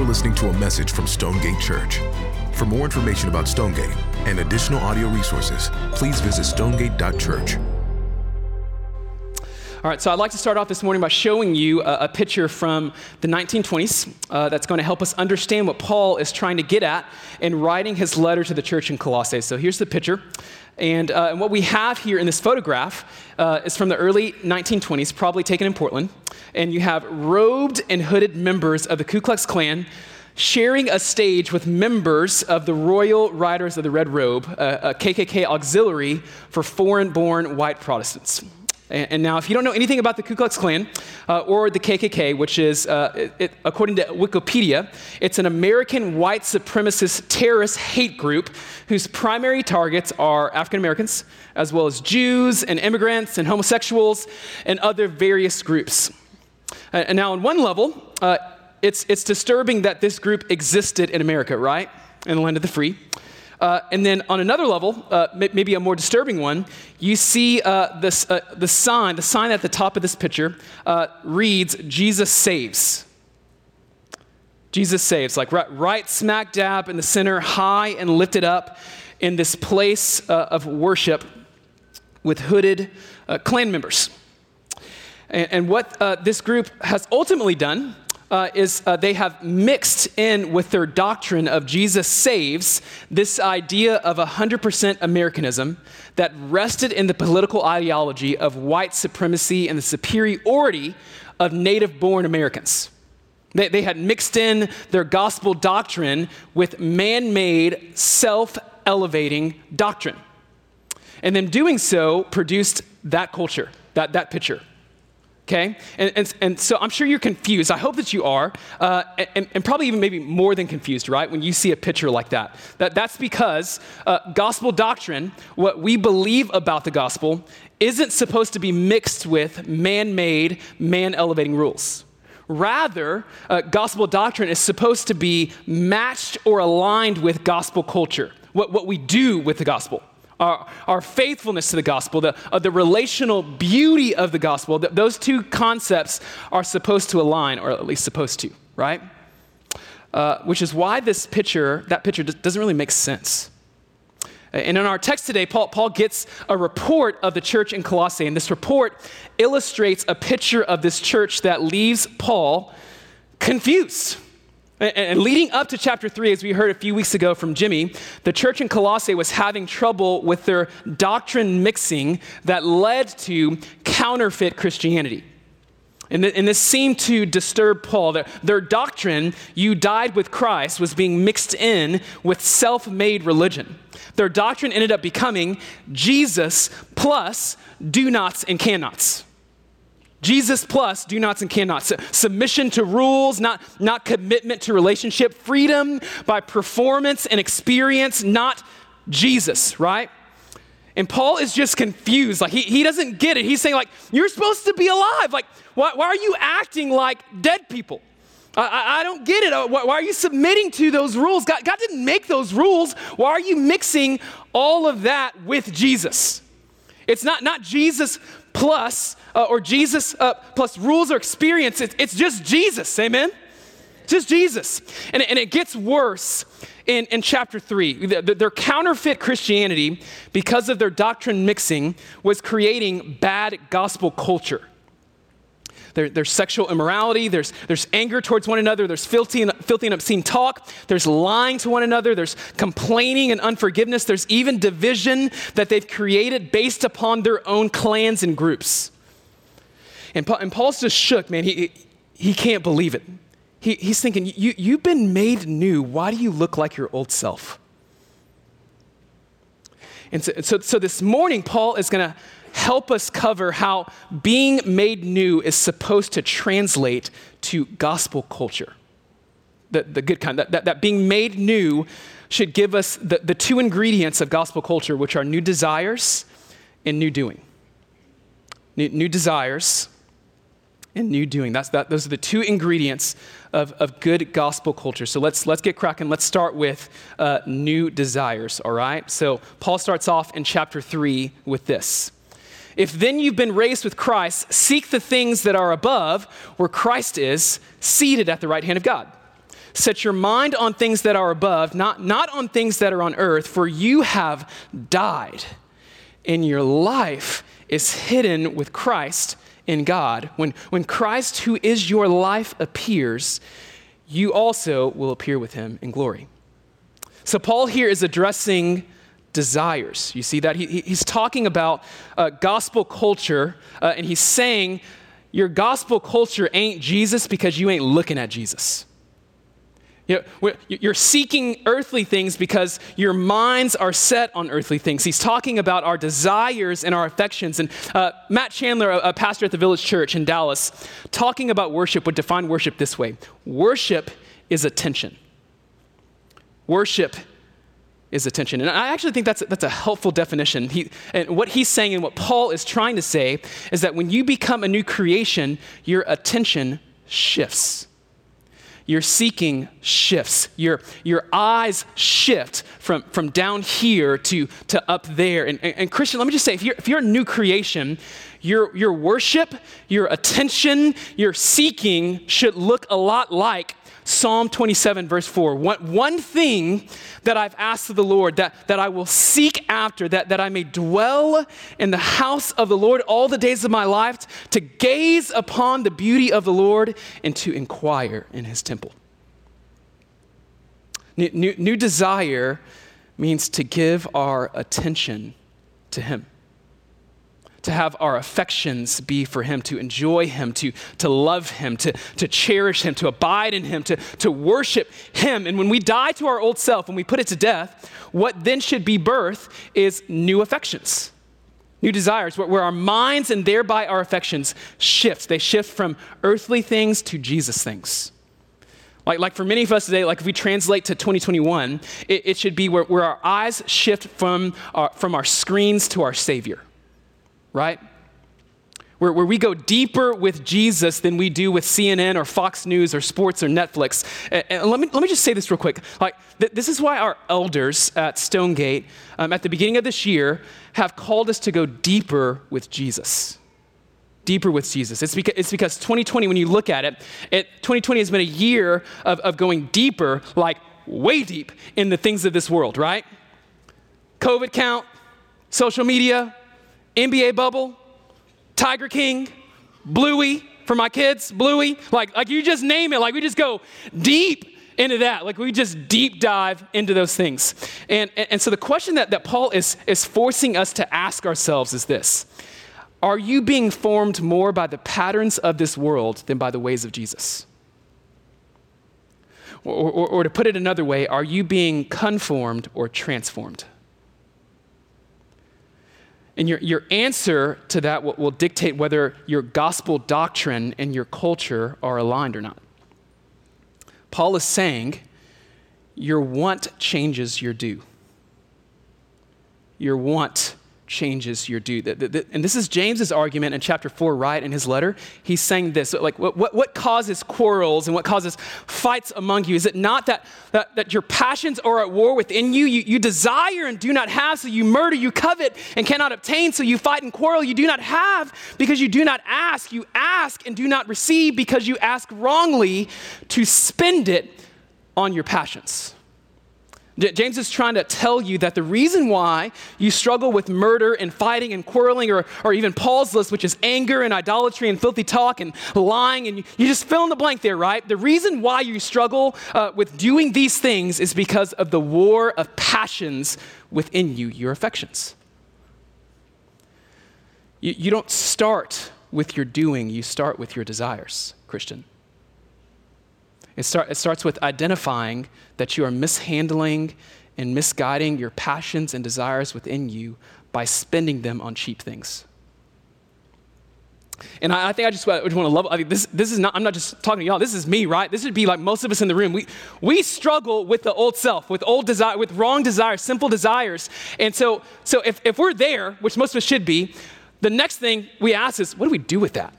You're listening to a message from Stonegate Church. For more information about Stonegate and additional audio resources, please visit stonegate.church. All right, so I'd like to start off this morning by showing you a, a picture from the 1920s uh, that's going to help us understand what Paul is trying to get at in writing his letter to the church in Colossae. So here's the picture. And, uh, and what we have here in this photograph uh, is from the early 1920s, probably taken in Portland. And you have robed and hooded members of the Ku Klux Klan sharing a stage with members of the Royal Riders of the Red Robe, a, a KKK auxiliary for foreign born white Protestants. And, now, if you don't know anything about the Ku Klux Klan uh, or the KKK, which is, uh, it, according to Wikipedia, it's an American white supremacist terrorist hate group whose primary targets are African Americans, as well as Jews and immigrants and homosexuals and other various groups. Uh, and now, on one level, uh, it's, it's disturbing that this group existed in America, right? In the land of the free. Uh, and then on another level, uh, maybe a more disturbing one, you see uh, this, uh, the sign, the sign at the top of this picture uh, reads, Jesus saves. Jesus saves, like right, right, smack dab in the center, high and lifted up in this place of worship with hooded Klan members. And, and what this group has ultimately done uh, is uh, they have mixed in with their doctrine of Jesus saves this idea of 100% Americanism that rested in the political ideology of white supremacy and the superiority of native born Americans. They, they had mixed in their gospel doctrine with man made, self elevating doctrine. And then doing so produced that culture, that, that picture okay? And, and, and, so I'm sure you're confused. I hope that you are, uh, and, and, probably even maybe more than confused, right? When you see a picture like that. that that's because uh, gospel doctrine, what we believe about the gospel, isn't supposed to be mixed with man made, man elevating rules. Rather, uh, gospel doctrine is supposed to be matched or aligned with gospel culture, what, what we do with the gospel our, our faithfulness to the gospel, the, uh, the relational beauty of the gospel, th- those two concepts are supposed to align, or at least supposed to, right? Uh, which is why this picture, that picture, doesn't really make sense. And in our text today, Paul, Paul gets a report of the church in Colossae, and this report illustrates a picture of this church that leaves Paul confused. And leading up to chapter 3, as we heard a few weeks ago from Jimmy, the church in Colossae was having trouble with their doctrine mixing that led to counterfeit Christianity. And, this seemed to disturb Paul. Their, their doctrine, you died with Christ, was being mixed in with self made religion. Their doctrine ended up becoming Jesus plus do nots and cannots. Jesus plus do nots and cannots. Submission to rules, not, not commitment to relationship. Freedom by performance and experience, not Jesus, right? And Paul is just confused. Like, he, he doesn't get it. He's saying, like, you're supposed to be alive. Like, why, why are you acting like dead people? I, I, don't get it. Uh, why, why, are you submitting to those rules? God, God didn't make those rules. Why are you mixing all of that with Jesus? It's not, not Jesus plus, uh, or Jesus uh, plus rules or experience. It, it's just Jesus, amen? Just Jesus. And, and it gets worse in, in chapter 3. The, the, their counterfeit Christianity, because of their doctrine mixing, was creating bad gospel culture. There, there's sexual immorality, there's, there's anger towards one another, there's filthy and, filthy and obscene talk, there's lying to one another, there's complaining and unforgiveness, there's even division that they've created based upon their own clans and groups. And, Paul, and Paul's just shook, man. He, he can't believe it. He, he's thinking, you, You've been made new. Why do you look like your old self? And so, so, so this morning, Paul is going to help us cover how being made new is supposed to translate to gospel culture. The, the good kind, that, that, that being made new should give us the, the two ingredients of gospel culture, which are new desires and new doing. New, new desires and new doing. That's, that, those are the two ingredients of, of good gospel culture. So let's, let's get cracking. Let's start with uh, new desires, all right? So Paul starts off in chapter 3 with this. If then you've been raised with Christ, seek the things that are above, where Christ is, seated at the right hand of God. Set your mind on things that are above, not, not on things that are on earth, for you have died, and your life is hidden with Christ in God. When, when Christ, who is your life, appears, you also will appear with him in glory. So, Paul here is addressing desires. You see that? He, he's talking about uh, gospel culture, uh, and he's saying, Your gospel culture ain't Jesus because you ain't looking at Jesus. You know, you're seeking earthly things because your minds are set on earthly things. He's talking about our desires and our affections. And uh, Matt Chandler, a, pastor at the Village Church in Dallas, talking about worship would define worship this way worship is attention. Worship is attention. And I actually think that's, that's a helpful definition. He, and what he's saying and what Paul is trying to say is that when you become a new creation, your attention shifts your seeking shifts. Your, your eyes shift from, from down here to, to up there. And, and, and Christian, let me just say if you're, if you're a new creation, your, your worship, your attention, your seeking should look a lot like Psalm 27, verse 4. One, one thing that I've asked of the Lord that, that I will seek after, that, that I may dwell in the house of the Lord all the days of my life, to gaze upon the beauty of the Lord and to inquire in his temple. New, new, new desire means to give our attention to him to have our affections be for Him, to enjoy Him, to, to love Him, to, to cherish Him, to abide in Him, to, to worship Him. And when we die to our old self, when we put it to death, what then should be birth is new affections, new desires, where, where our minds and thereby our affections shift. They shift from earthly things to Jesus things. Like, like for many of us today, like if we translate to 2021, it, it should be where, where our eyes shift from our, from our screens to our Savior right? Where, where we go deeper with Jesus than we do with CNN or Fox News or sports or Netflix. And, and let, me, let me just say this real quick. Like, th- this is why our elders at Stonegate, um, at the beginning of this year, have called us to go deeper with Jesus. Deeper with Jesus. It's because, it's because 2020, when you look at it, it 2020 has been a year of, of going deeper, like way deep in the things of this world, right? COVID count, social media, NBA bubble, Tiger King, Bluey for my kids, Bluey. Like, like you just name it. Like we just go deep into that. Like we just deep dive into those things. And, and, and so the question that, that Paul is, is forcing us to ask ourselves is this Are you being formed more by the patterns of this world than by the ways of Jesus? Or, or, or to put it another way, are you being conformed or transformed? And your, your answer to that will, will dictate whether your gospel doctrine and your culture are aligned or not. Paul is saying your want changes your do. Your want changes your do. And this is James's argument in chapter 4, right? In his letter, he's saying this like, what, what causes quarrels and what causes fights among you? Is it not that, that, that your passions are at war within you? you? You desire and do not have, so you murder, you covet and cannot obtain, so you fight and quarrel. You do not have because you do not ask. You ask and do not receive because you ask wrongly to spend it on your passions. James is trying to tell you that the reason why you struggle with murder and fighting and quarreling, or, or even Paul's list, which is anger and idolatry and filthy talk and lying, and you, you just fill in the blank there, right? The reason why you struggle uh, with doing these things is because of the war of passions within you, your affections. You, you don't start with your doing, you start with your desires, Christian. It, start, it starts with identifying that you are mishandling and misguiding your passions and desires within you by spending them on cheap things. And I, I think I just, I just want to love. I mean, this, this is not. I'm not just talking to y'all. This is me, right? This would be like most of us in the room. We we struggle with the old self, with old desire, with wrong desires, simple desires. And so, so if if we're there, which most of us should be, the next thing we ask is, what do we do with that?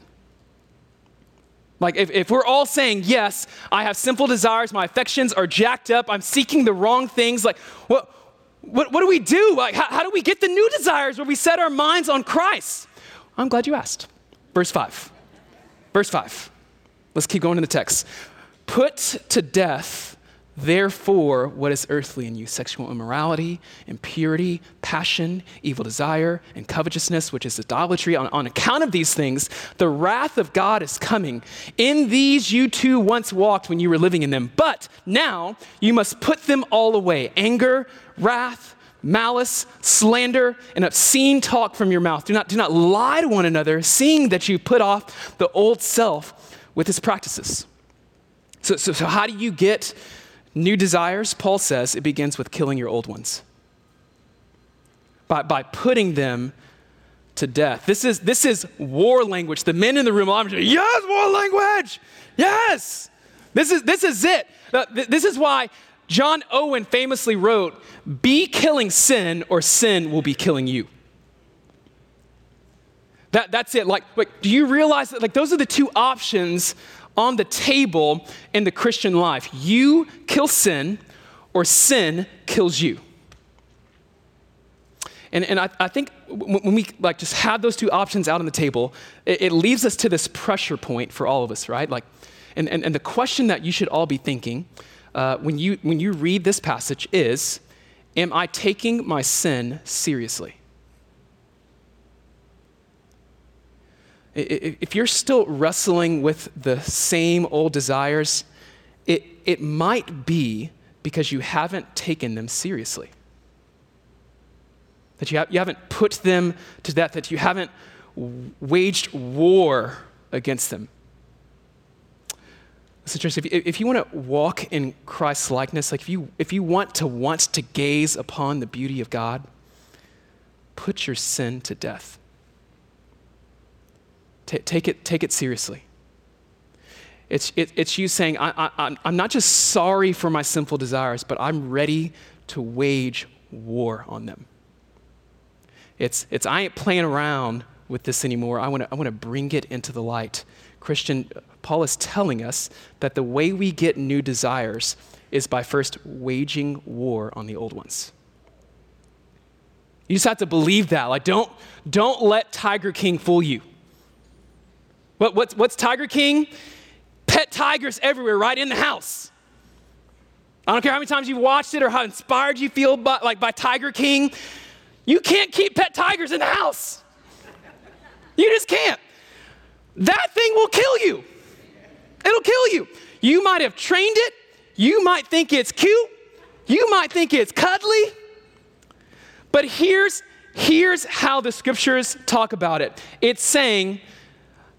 Like, if, if we're all saying, yes, I have sinful desires, my affections are jacked up, I'm seeking the wrong things, like, what, what, what do we do? Like, how, how do we get the new desires where we set our minds on Christ? I'm glad you asked. Verse 5. Verse 5. Let's keep going in the text. Put to death Therefore, what is earthly in you? Sexual immorality, impurity, passion, evil desire, and covetousness, which is idolatry. On, on, account of these things, the wrath of God is coming. In these you too once walked when you were living in them. But now you must put them all away anger, wrath, malice, slander, and obscene talk from your mouth. Do not, do not lie to one another, seeing that you put off the old self with its practices. So, so, so how do you get New desires, Paul says, it begins with killing your old ones. By, by putting them to death. This is, this is war language. The men in the room saying, yes, war language. Yes. This is, this is it. Uh, this is why John Owen famously wrote, Be killing sin, or sin will be killing you. That, that's it. Like, like, do you realize that like those are the two options on the table in the Christian life. You kill sin, or sin kills you. And, and I, I think when we like just have those two options out on the table, it, it leaves us to this pressure point for all of us, right? Like, and, and, and the question that you should all be thinking uh, when, you, when you read this passage is Am I taking my sin seriously? If you're still wrestling with the same old desires, it, it might be because you haven't taken them seriously. That you, have, you haven't put them to death, that you haven't waged war against them. Listen, church, if, if you want to walk in Christ's likeness, like if you, if you want to want to gaze upon the beauty of God, put your sin to death. T- take, it, take it seriously. It's, it, it's you saying, I, I, I'm not just sorry for my sinful desires, but I'm ready to wage war on them. It's, it's I ain't playing around with this anymore. I want to I wanna bring it into the light. Christian, Paul is telling us that the way we get new desires is by first waging war on the old ones. You just have to believe that. Like, don't, don't let Tiger King fool you. What, what's, what's Tiger King? Pet tigers everywhere, right in the house. I don't care how many times you've watched it or how inspired you feel by, like by Tiger King. You can't keep pet tigers in the house. You just can't. That thing will kill you. It'll kill you. You might have trained it. You might think it's cute. You might think it's cuddly. But here's, here's how the scriptures talk about it it's saying,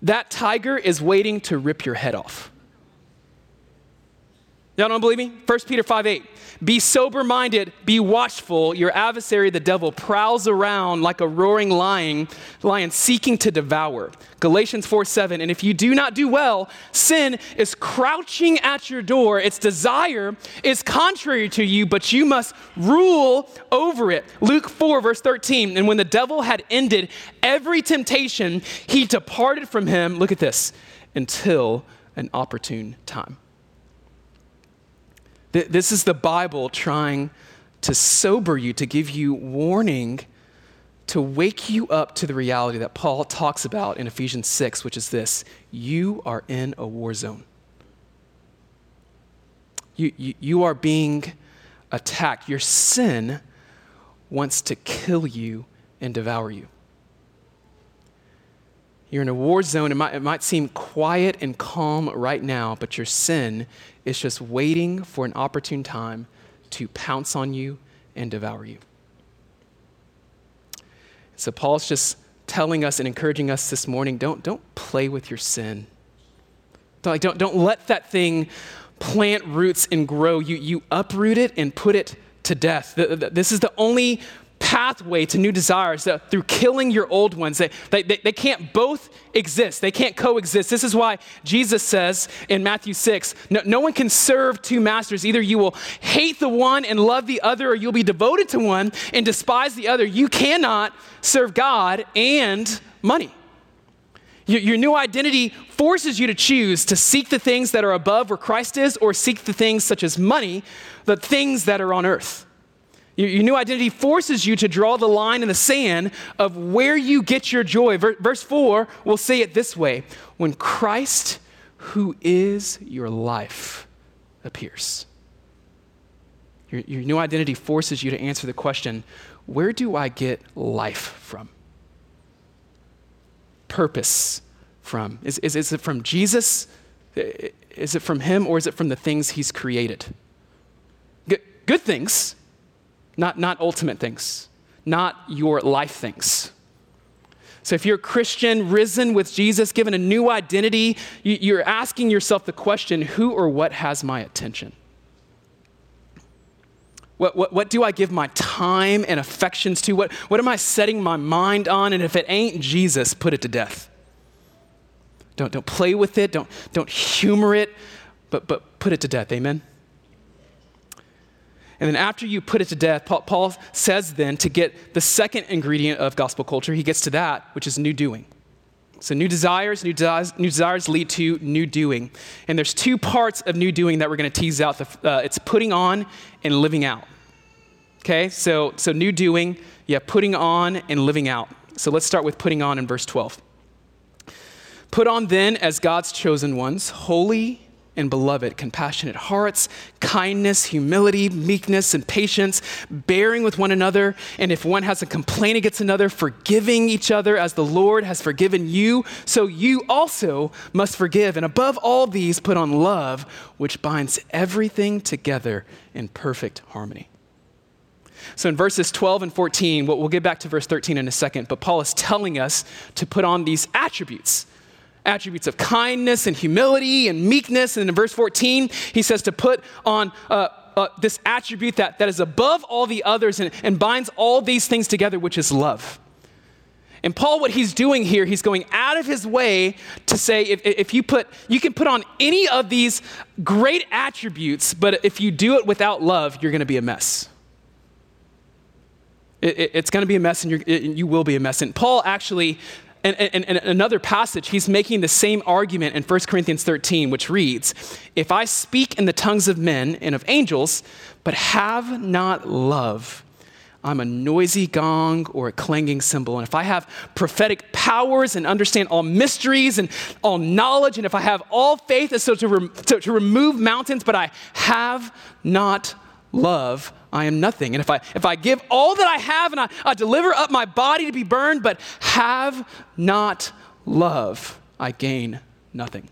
that tiger is waiting to rip your head off. Y'all don't believe me? 1 Peter 5 8. Be sober minded, be watchful. Your adversary, the devil, prowls around like a roaring lion, lion seeking to devour. Galatians 4 7. And if you do not do well, sin is crouching at your door. Its desire is contrary to you, but you must rule over it. Luke 4, verse 13. And when the devil had ended every temptation, he departed from him. Look at this until an opportune time. This is the Bible trying to sober you, to give you warning, to wake you up to the reality that Paul talks about in Ephesians 6, which is this you are in a war zone. You, you, you are being attacked. Your sin wants to kill you and devour you. You're in a war zone. It might, it might seem quiet and calm right now, but your sin is just waiting for an opportune time to pounce on you and devour you. So Paul's just telling us and encouraging us this morning don't, don't play with your sin. Don't, don't, don't let that thing plant roots and grow. You, you uproot it and put it to death. This is the only pathway to new desires through killing your old ones. They, they, they can't both exist, they can't coexist. This is why Jesus says in Matthew 6 no, no one can serve two masters. Either you will hate the one and love the other, or you'll be devoted to one and despise the other. You cannot serve God and money. Your new identity forces you to choose to seek the things that are above where Christ is, or seek the things such as money, the things that are on earth. Your, your, new identity forces you to draw the line in the sand of where you get your joy. Verse 4 will say it this way When Christ, who is your life appears. Your, your new identity forces you to answer the question where do I get life from? Purpose from? Is, is, is it from Jesus? Is it from Him or is it from the things He's created? Good, good things, not, not ultimate things, not your life things. So, if you're a Christian, risen with Jesus, given a new identity, you're asking yourself the question who or what has my attention? What, what, what do I give my time and affections to? What, what am I setting my mind on? And if it ain't Jesus, put it to death. Don't, don't play with it, don't, don't humor it, but, but put it to death. Amen? And then after you put it to death, Paul, says then to get the second ingredient of gospel culture, he gets to that, which is new doing. So new desires, new desires, new desires lead to new doing. And there's two parts of new doing that we're going to tease out. The, uh, it's putting on and living out. Okay, so, so new doing, yeah, putting on and living out. So let's start with putting on in verse 12. Put on then as God's chosen ones, holy and beloved, compassionate hearts, kindness, humility, meekness, and patience, bearing with one another, and if one has a complaint against another, forgiving each other as the Lord has forgiven you, so you also must forgive. And above all these, put on love, which binds everything together in perfect harmony. So in verses 12 and 14, we'll get back to verse 13 in a second, but Paul is telling us to put on these attributes attributes of kindness and humility and meekness. And in verse 14, he says to put on uh, uh, this attribute that, that is above all the others and, and binds all these things together, which is love. And Paul, what he's doing here, he's going out of his way to say if, if you put, you can put on any of these great attributes, but if you do it without love, you're going to be a mess. It, it, it's going to be a mess and it, you will be a mess. And Paul actually and, and, and, another passage, he's making the same argument in 1 Corinthians 13, which reads If I speak in the tongues of men and of angels, but have not love, I'm a noisy gong or a clanging cymbal. And if I have prophetic powers and understand all mysteries and all knowledge, and if I have all faith as so to, to, to remove mountains, but I have not love, I am nothing. And if I, if I give all that I have and I, I deliver up my body to be burned, but have not love, I gain nothing.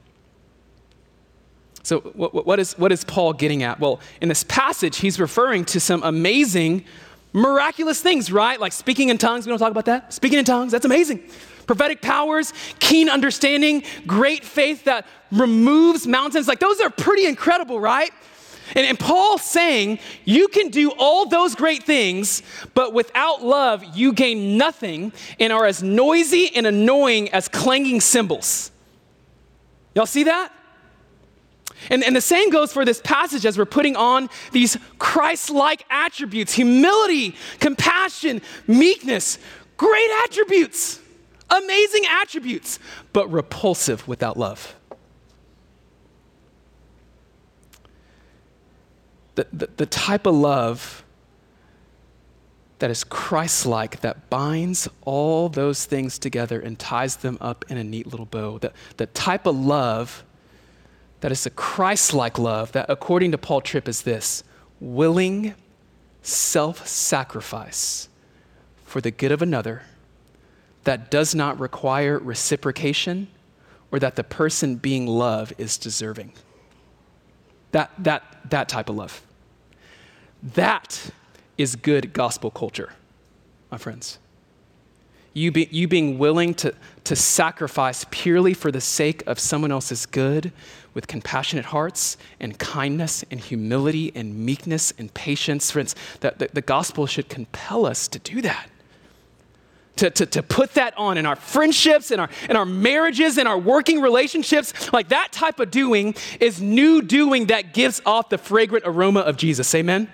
So, what, what, is, what is Paul getting at? Well, in this passage, he's referring to some amazing, miraculous things, right? Like speaking in tongues. We don't talk about that. Speaking in tongues, that's amazing. Prophetic powers, keen understanding, great faith that removes mountains. Like, those are pretty incredible, right? And, and saying, you can do all those great things, but without love, you gain nothing and are as noisy and annoying as clanging cymbals. Y'all see that? And, and the same goes for this passage as we're putting on these Christ like attributes humility, compassion, meekness, great attributes, amazing attributes, but repulsive without love. The, the, the type of love that is Christ like, that binds all those things together and ties them up in a neat little bow. The, the type of love that is a Christ like love, that according to Paul Tripp is this willing self sacrifice for the good of another that does not require reciprocation or that the person being loved is deserving. That, that, that type of love. That is good gospel culture, my friends. You, be, you being willing to, to sacrifice purely for the sake of someone else's good with compassionate hearts and kindness and humility and meekness and patience. Friends, that the, the gospel should compel us to do that to, to, to put that on in our friendships, in our, in our marriages, in our working relationships. Like that type of doing is new doing that gives off the fragrant aroma of Jesus. Amen?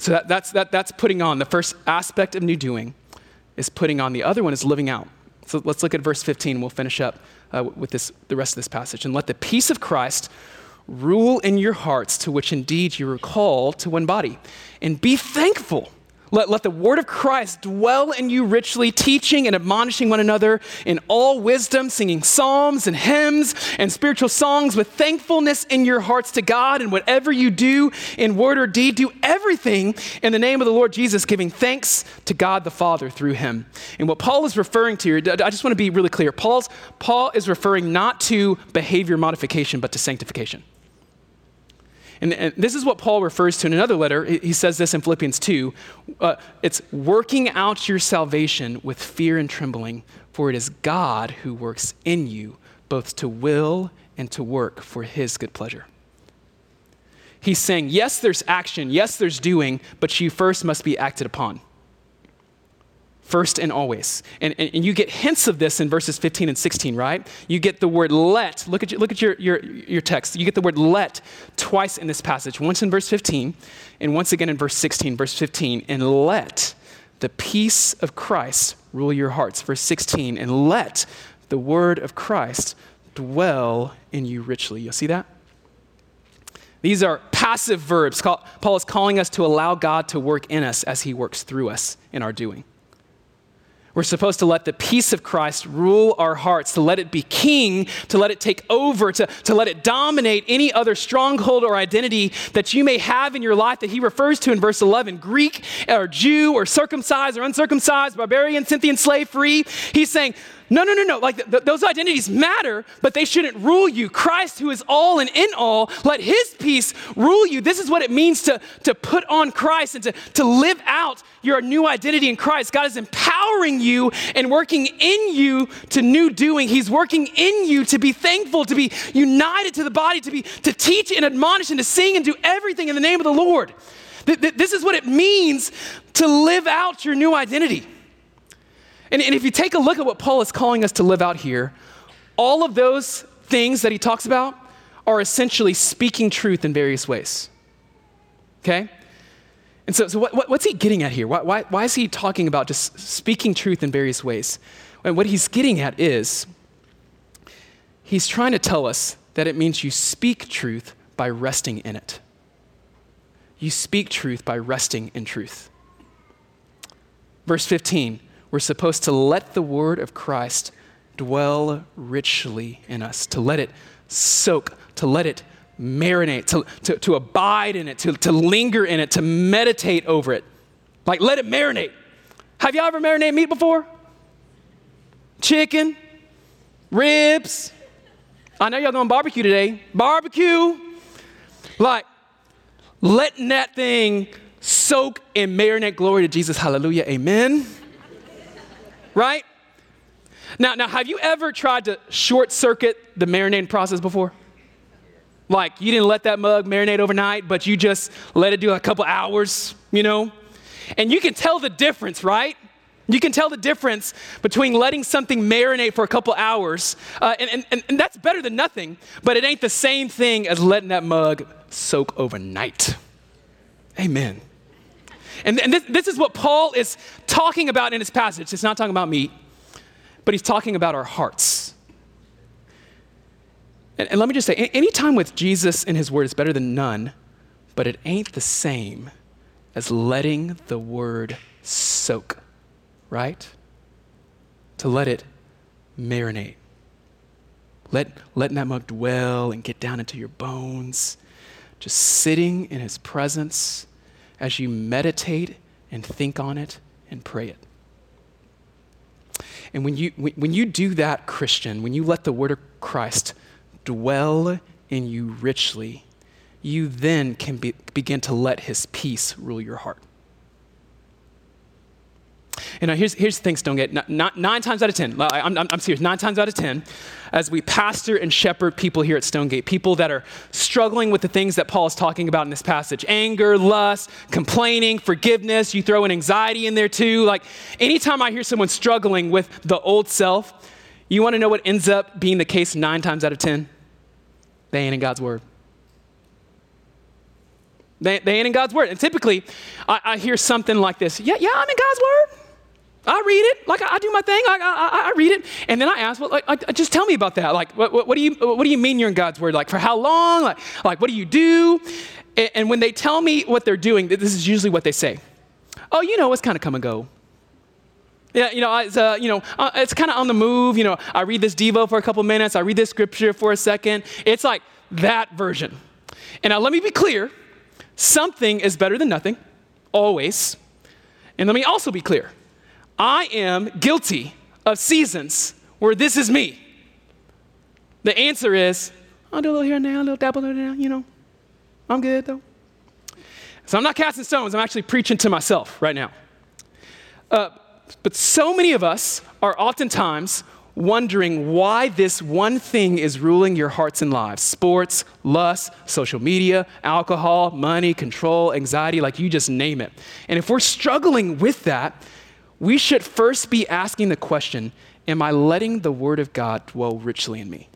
So that, that's, that, that's putting on. The first aspect of new doing is putting on. The other one is living out. So let's look at verse 15. We'll finish up uh, with this, the rest of this passage. And let the peace of Christ rule in your hearts, to which indeed you are called to one body. And be thankful. Let, let the word of Christ dwell in you richly, teaching and admonishing one another in all wisdom, singing psalms and hymns and spiritual songs with thankfulness in your hearts to God. And whatever you do in word or deed, do everything in the name of the Lord Jesus, giving thanks to God the Father through him. And what Paul is referring to here, I just want to be really clear. Paul's, Paul is referring not to behavior modification, but to sanctification. And, and, this is what Paul refers to in another letter. He says this in Philippians 2. Uh, it's working out your salvation with fear and trembling, for it is God who works in you, both to will and to work for his good pleasure. He's saying, yes, there's action, yes, there's doing, but you first must be acted upon first and always. And, and, and, you get hints of this in verses 15 and 16, right? You get the word let. Look at, your, look at your, your, your text. You get the word let twice in this passage, once in verse 15 and once again in verse 16, verse 15. And let the peace of Christ rule your hearts. Verse 16, and let the word of Christ dwell in you richly. You'll see that? These are passive verbs. Paul is calling us to allow God to work in us as he works through us in our doing. We're supposed to let the peace of Christ rule our hearts, to let it be king, to let it take over, to, to let it dominate any other stronghold or identity that you may have in your life that he refers to in verse 11 Greek or Jew or circumcised or uncircumcised, barbarian, Scythian, slave free. He's saying, no, no, no, no. Like th- th- those identities matter, but they shouldn't rule you. Christ, who is all and in all, let his peace rule you. This is what it means to, to put on Christ and to, to live out your new identity in Christ. God is empowering you and working in you to new doing. He's working in you to be thankful, to be united to the body, to be to teach and admonish and to sing and do everything in the name of the Lord. Th- th- this is what it means to live out your new identity. And, and if you take a look at what Paul is calling us to live out here, all of those things that he talks about are essentially speaking truth in various ways. Okay? And so, so what, what's he getting at here? Why, why, why is he talking about just speaking truth in various ways? And what he's getting at is he's trying to tell us that it means you speak truth by resting in it. You speak truth by resting in truth. Verse 15 we're supposed to let the word of Christ dwell richly in us, to let it soak, to let it marinate, to, to, to abide in it, to, to linger in it, to meditate over it. Like, let it marinate. Have y'all ever marinated meat before? Chicken, ribs. I know y'all going barbecue today. Barbecue. Like, letting that thing soak and marinate. Glory to Jesus. Hallelujah. Amen right? Now, now, have you ever tried to short circuit the marinating process before? Like, you didn't let that mug marinate overnight, but you just let it do a couple hours, you know? And you can tell the difference, right? You can tell the difference between letting something marinate for a couple hours, uh, and, and, and that's better than nothing, but it ain't the same thing as letting that mug soak overnight. Amen. And, and this, this is what Paul is talking about in his passage. It's not talking about meat, but he's talking about our hearts. And, and let me just say any time with Jesus and his word is better than none, but it ain't the same as letting the word soak, right? To let it marinate. Let, letting that mug dwell and get down into your bones. Just sitting in his presence as you meditate and think on it and pray it. And when you, when you do that, Christian, when you let the word of Christ dwell in you richly, you then can be, begin to let his peace rule your heart. You know, here's, here's the thing, Stonegate. Not, not, nine times out of 10, I'm, I'm, I'm serious, nine times out of 10, as we pastor and shepherd people here at Stonegate, people that are struggling with the things that Paul is talking about in this passage anger, lust, complaining, forgiveness. You throw an anxiety in there too. Like, anytime I hear someone struggling with the old self, you want to know what ends up being the case nine times out of 10? They ain't in God's Word. They, they ain't in God's Word. And typically, I, I hear something like this Yeah, yeah, I'm in God's Word. I read it, like I, I do my thing. I, I, I, read it, and then I ask, well, like, just tell me about that. Like, what, what, what, do you what do you mean you're in God's word? Like, for how long? Like, like what do you do? And, and when they tell me what they're doing, this is usually what they say. oh, you know, it's kind of come and go. Yeah, you know, it's, uh, you know, uh, it's kind of on the move. You know, I read this Devo for a couple minutes. I read this scripture for a second. It's like that version. And now let me be clear something is better than nothing, always. And let me also be clear I am guilty of seasons where this is me. The answer is I'll do a little here and there, a little dabble there, and there, you know. I'm good though. So I'm not casting stones, I'm actually preaching to myself right now. Uh, but so many of us are oftentimes wondering why this one thing is ruling your hearts and lives sports, lust, social media, alcohol, money, control, anxiety, like you just name it. And if we're struggling with that, we should first be asking the question Am I letting the Word of God dwell richly in me?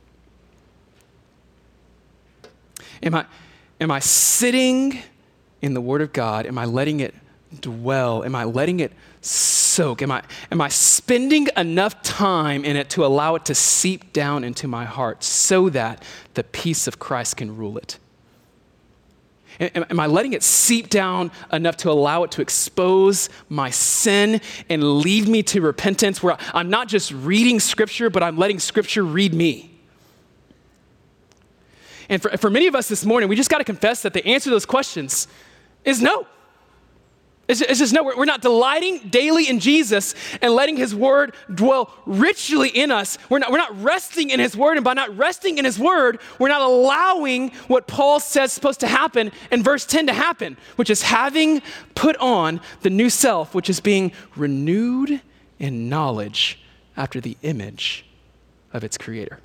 Am I, am I sitting in the Word of God? Am I letting it dwell? Am I letting it soak? Am I, am I spending enough time in it to allow it to seep down into my heart so that the peace of Christ can rule it? Am, I letting it seep down enough to allow it to expose my sin and lead me to repentance where I'm not just reading Scripture, but I'm letting Scripture read me? And for, for many of us this morning, we just got to confess that the answer to those questions is no. It's, it's just no, we're, we're not delighting daily in Jesus and letting His Word dwell richly in us. We're not, we're not resting in His Word, and by not resting in His Word, we're not allowing what Paul says is supposed to happen in verse 10 to happen, which is having put on the new self, which is being renewed in knowledge after the image of its Creator.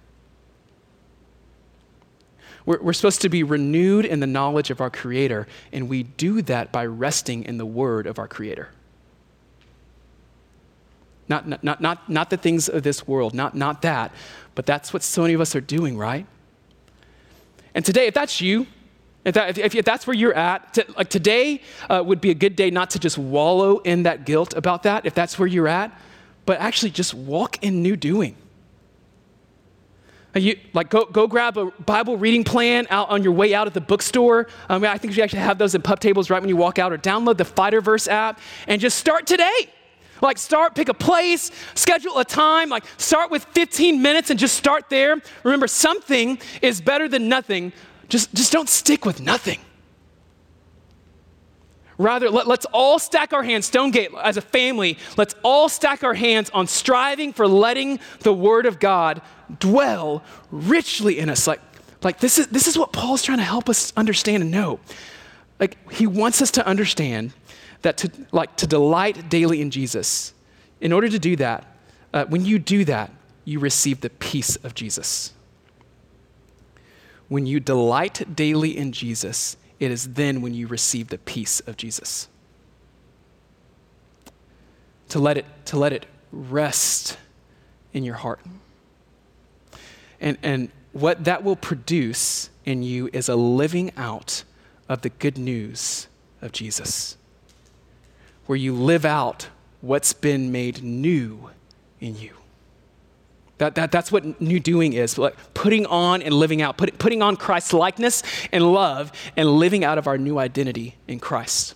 We're, we're supposed to be renewed in the knowledge of our Creator, and we do that by resting in the Word of our Creator. Not, not, not, not, the things of this world, not, not that, but that's what so many of us are doing, right? And today, if that's you, if, that, if, if that's where you're at, to, like today uh, would be a good day not to just wallow in that guilt about that, if that's where you're at, but actually just walk in new doing. You, like go, go grab a Bible reading plan out on your way out at the bookstore. Um, I think we actually have those in pub tables right when you walk out, or download the Fighterverse app and just start today. Like start, pick a place, schedule a time, like start with 15 minutes and just start there. Remember, something is better than nothing. Just, just don't stick with nothing. Rather, let, us all stack our hands, Stonegate, as a family, let's all stack our hands on striving for letting the Word of God dwell richly in us. Like, like this, is, this is what Paul's trying to help us understand and know. Like, he wants us to understand that to, like, to delight daily in Jesus, in order to do that, uh, when you do that, you receive the peace of Jesus. When you delight daily in Jesus, it is then when you receive the peace of Jesus. To let it, to let it rest in your heart. And, and what that will produce in you is a living out of the good news of Jesus, where you live out what's been made new in you. That, that, that's what new doing is like putting on and living out, put, putting on Christ's likeness and love and living out of our new identity in Christ.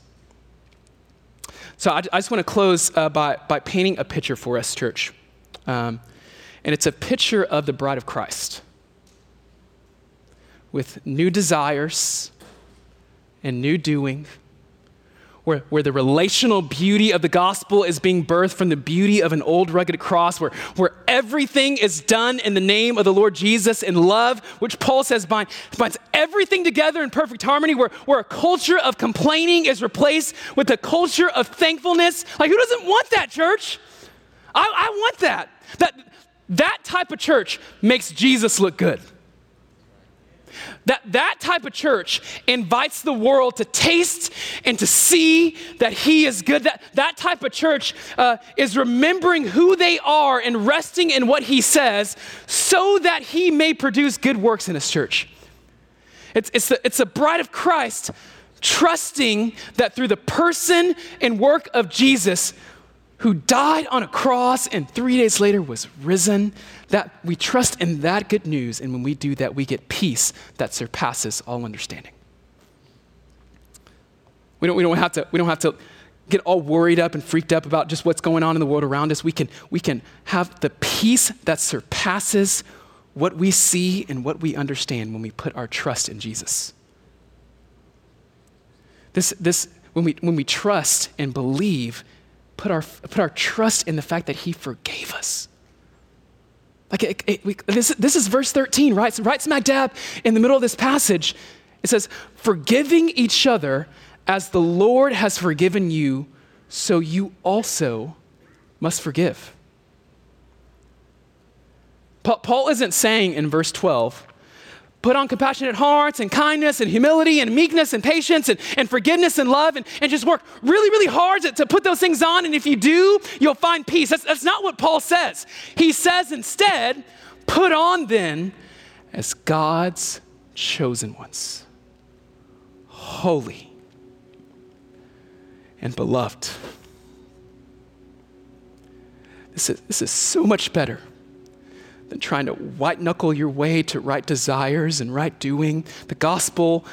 So I, I just want to close uh, by, by painting a picture for us, church. Um, and it's a picture of the bride of Christ with new desires and new doing where, where the relational beauty of the gospel is being birthed from the beauty of an old rugged cross, where, where everything is done in the name of the Lord Jesus in love, which Paul says binds, binds everything together in perfect harmony, where, where a culture of complaining is replaced with a culture of thankfulness. Like, who doesn't want that, church? I, I want that. That, that type of church makes Jesus look good. That, that type of church invites the world to taste and to see that He is good. That, that type of church uh, is remembering who they are and resting in what He says so that He may produce good works in His church. It's, it's, the, it's the bride of Christ trusting that through the person and work of Jesus, who died on a cross and three days later was risen, that we trust in that good news. And when we do that, we get peace that surpasses all understanding. We don't, we don't, have, to, we don't have to get all worried up and freaked up about just what's going on in the world around us. We can, we can have the peace that surpasses what we see and what we understand when we put our trust in Jesus. This, this, when, we, when we trust and believe, put our, put our trust in the fact that He forgave us. Like it, it, we, this, this is verse 13, right? Right smack dab in the middle of this passage. It says, forgiving each other as the Lord has forgiven you, so you also must forgive. Paul isn't saying in verse 12, put on compassionate hearts and kindness and humility and meekness and patience and, and forgiveness and love and, and just work really, really hard to, to put those things on. And if you do, you'll find peace. That's, that's not what Paul says. He says instead, put on then as God's chosen ones, holy and beloved. This is, this is so much better than trying to white knuckle your way to right desires and right doing. The gospel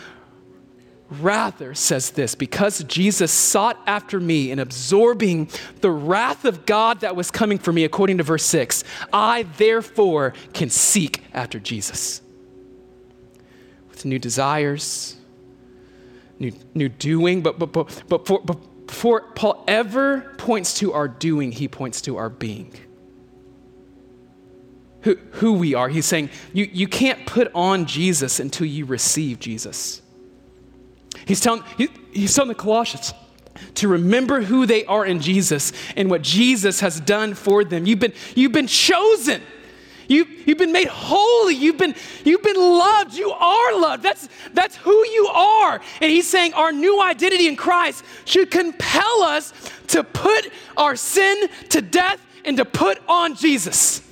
rather says this because Jesus sought after me in absorbing the wrath of God that was coming for me, according to verse 6, I therefore can seek after Jesus with new desires, new, new doing, but, but, but, but, for, but before Paul ever points to our doing, he points to our being. Who, who we are. He's saying you, you can't put on Jesus until you receive Jesus. He's telling, he, he's telling the Colossians to remember who they are in Jesus and what Jesus has done for them. You've been, you've been chosen. You, you've been made holy. You've been, you've been loved. You are loved. That's, that's who you are. And he's saying our new identity in Christ should compel us to put our sin to death and to put on Jesus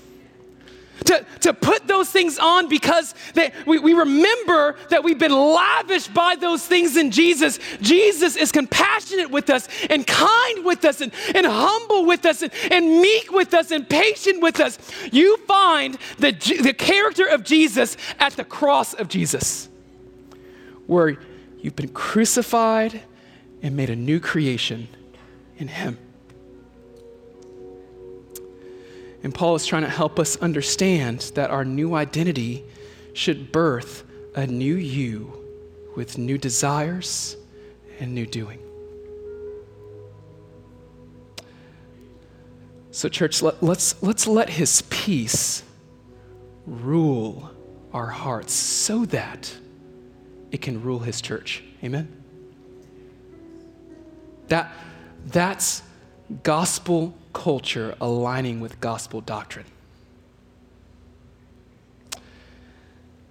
to, to put those things on because they, we, we remember that we've been lavished by those things in Jesus. Jesus is compassionate with us and kind with us and, and humble with us and, and meek with us and patient with us. You find the, the character of Jesus at the cross of Jesus, where you've been crucified and made a new creation in Him. And Paul is trying to help us understand that our new identity should birth a new you with new desires and new doing. So, church, let, us let's, let's let his peace rule our hearts so that it can rule his church. Amen? That, that's gospel culture aligning with gospel doctrine.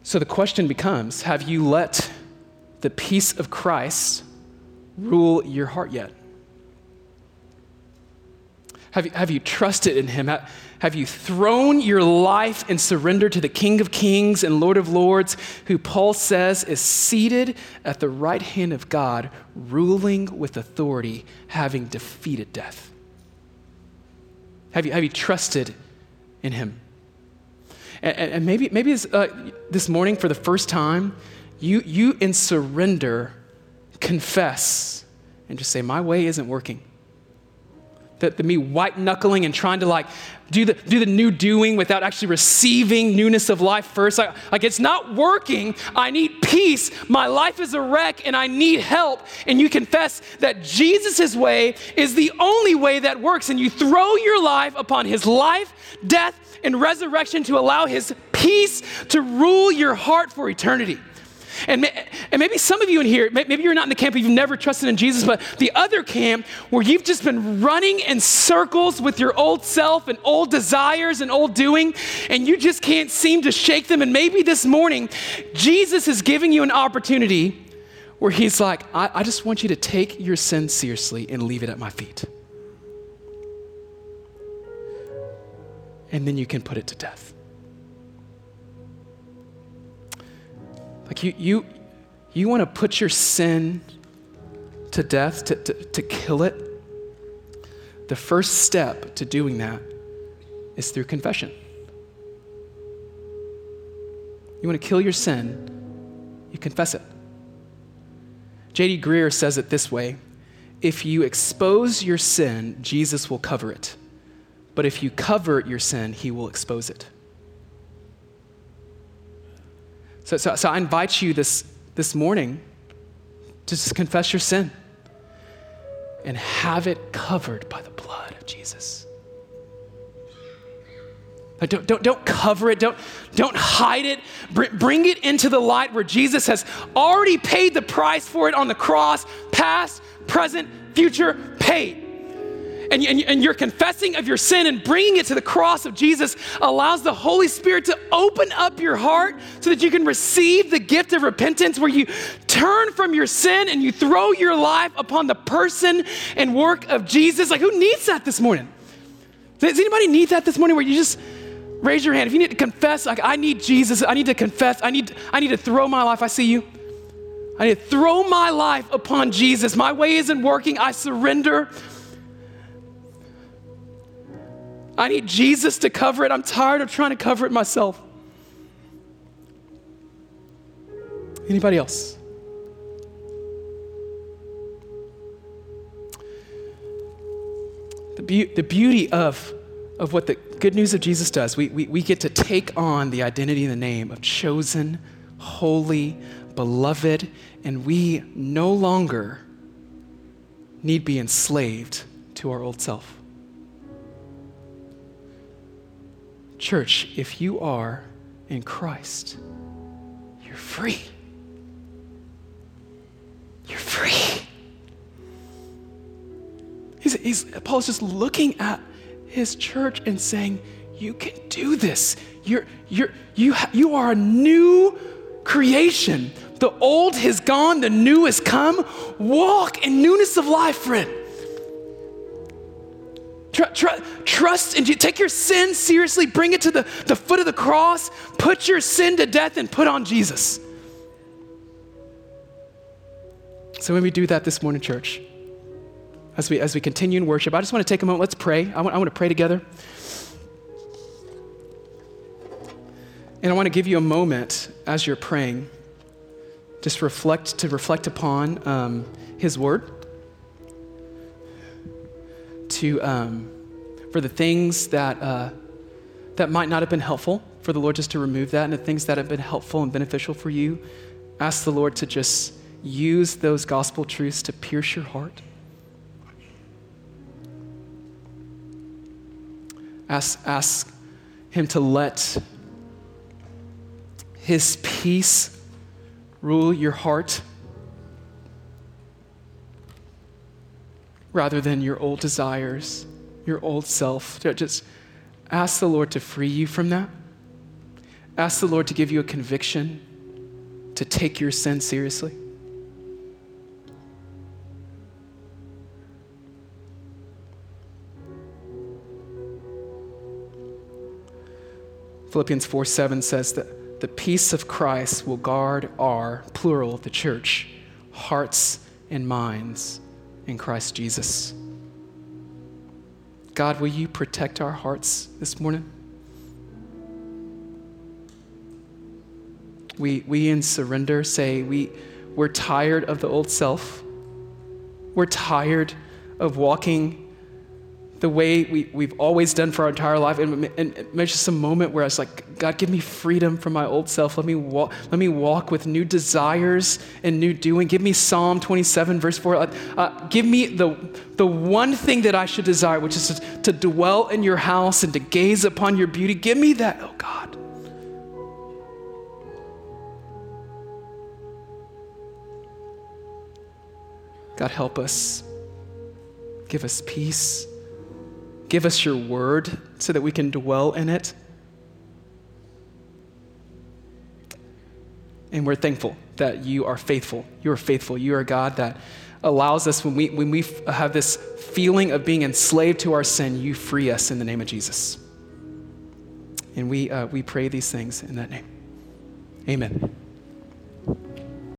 So the question becomes have you let the peace of Christ rule your heart yet? Have you, have you trusted in Him? Have, you thrown your life and surrendered to the King of Kings and Lord of Lords, who Paul says is seated at the right hand of God, ruling with authority, having defeated death? Have you, have you trusted in Him? And, and maybe, maybe uh, this morning, for the first time, you, you in surrender confess and just say, My way isn't working. That the me white knuckling and trying to like do the, do the new doing without actually receiving newness of life first. Like, like it's not working. I need peace. My life is a wreck and I need help. And you confess that Jesus' way is the only way that works. And you throw your life upon his life, death, and resurrection to allow his peace to rule your heart for eternity. And, and maybe some of you in here, maybe you're not in the camp, you've never trusted in Jesus, but the other camp where you've just been running in circles with your old self and old desires and old doing, and you just can't seem to shake them. And maybe this morning, Jesus is giving you an opportunity where He's like, I, I just want you to take your sin seriously and leave it at my feet. And then you can put it to death. Like you, you, you want to put your sin to death, to, to, to kill it. The first step to doing that is through confession. You want to kill your sin, you confess it. J.D. Greear says it this way if you expose your sin, Jesus will cover it. But if you cover your sin, he will expose it. So, so, so I invite you this, this morning to just confess your sin and have it covered by the blood of Jesus. Don't, don't, don't cover it. Don't, don't hide it. Bring it into the light where Jesus has already paid the price for it on the cross, past, present, future, paid. And, and, and your confessing of your sin and bringing it to the cross of Jesus allows the Holy Spirit to open up your heart so that you can receive the gift of repentance where you turn from your sin and you throw your life upon the person and work of Jesus. Like, who needs that this morning? Does anybody need that this morning where you just Raise your hand. If you need to confess, like I need Jesus, I need to confess, I need, I need to throw my life. I see you. I need to throw my life upon Jesus. My way isn't working. I surrender. I need Jesus to cover it. I'm tired of trying to cover it myself. Anybody else? The, be- the beauty of of what the good news of Jesus does. We, we, we get to take on the identity and the name of chosen, holy, beloved, and we no longer need be enslaved to our old self. Church, if you are in Christ, you're free. You're free. He's, he's, Paul's just looking at his church and saying, You can do this. You're, you're, you, you are a new creation. The old has gone, the new has come. Walk in newness of life, friend. Tr- tr- trust and take your sin seriously, bring it to the, the foot of the cross, put your sin to death, and put on Jesus. So, when we do that this morning, church, as we, as we continue in worship, I just want to take a moment. Let's pray. I want, I want to pray together. And I want to give you a moment as you're praying, just reflect to reflect upon um, His Word, to um, for the things that uh, that might not have been helpful for the Lord just to remove that, and the things that have been helpful and beneficial for you. Ask the Lord to just use those gospel truths to pierce your heart. Ask, ask Him to let His peace rule your heart rather than your old desires, your old self. Just ask the Lord to free you from that. Ask the Lord to give you a conviction to take your sin seriously. Philippians 4 7 says that the peace of Christ will guard our, plural, the church, hearts and minds in Christ Jesus. God, will you protect our hearts this morning? We, we in surrender say we, we're tired of the old self. We're tired of walking the way we, we've always done for our entire life. And, and, and maybe just a moment where I was like, God, give me freedom from my old self. Let me, walk, let me walk with new desires and new doing. Give me Psalm 27, verse 4. Uh, uh, give me the, the one thing that I should desire, which is to, to dwell in your house and to gaze upon your beauty. Give me that, oh God. God, help us. Give us peace. Give us your word so that we can dwell in it. And we're thankful that you are faithful. You are faithful. You are God that allows us, when we, when we have this feeling of being enslaved to our sin, you free us in the name of Jesus. And we, uh, we pray these things in that name. Amen.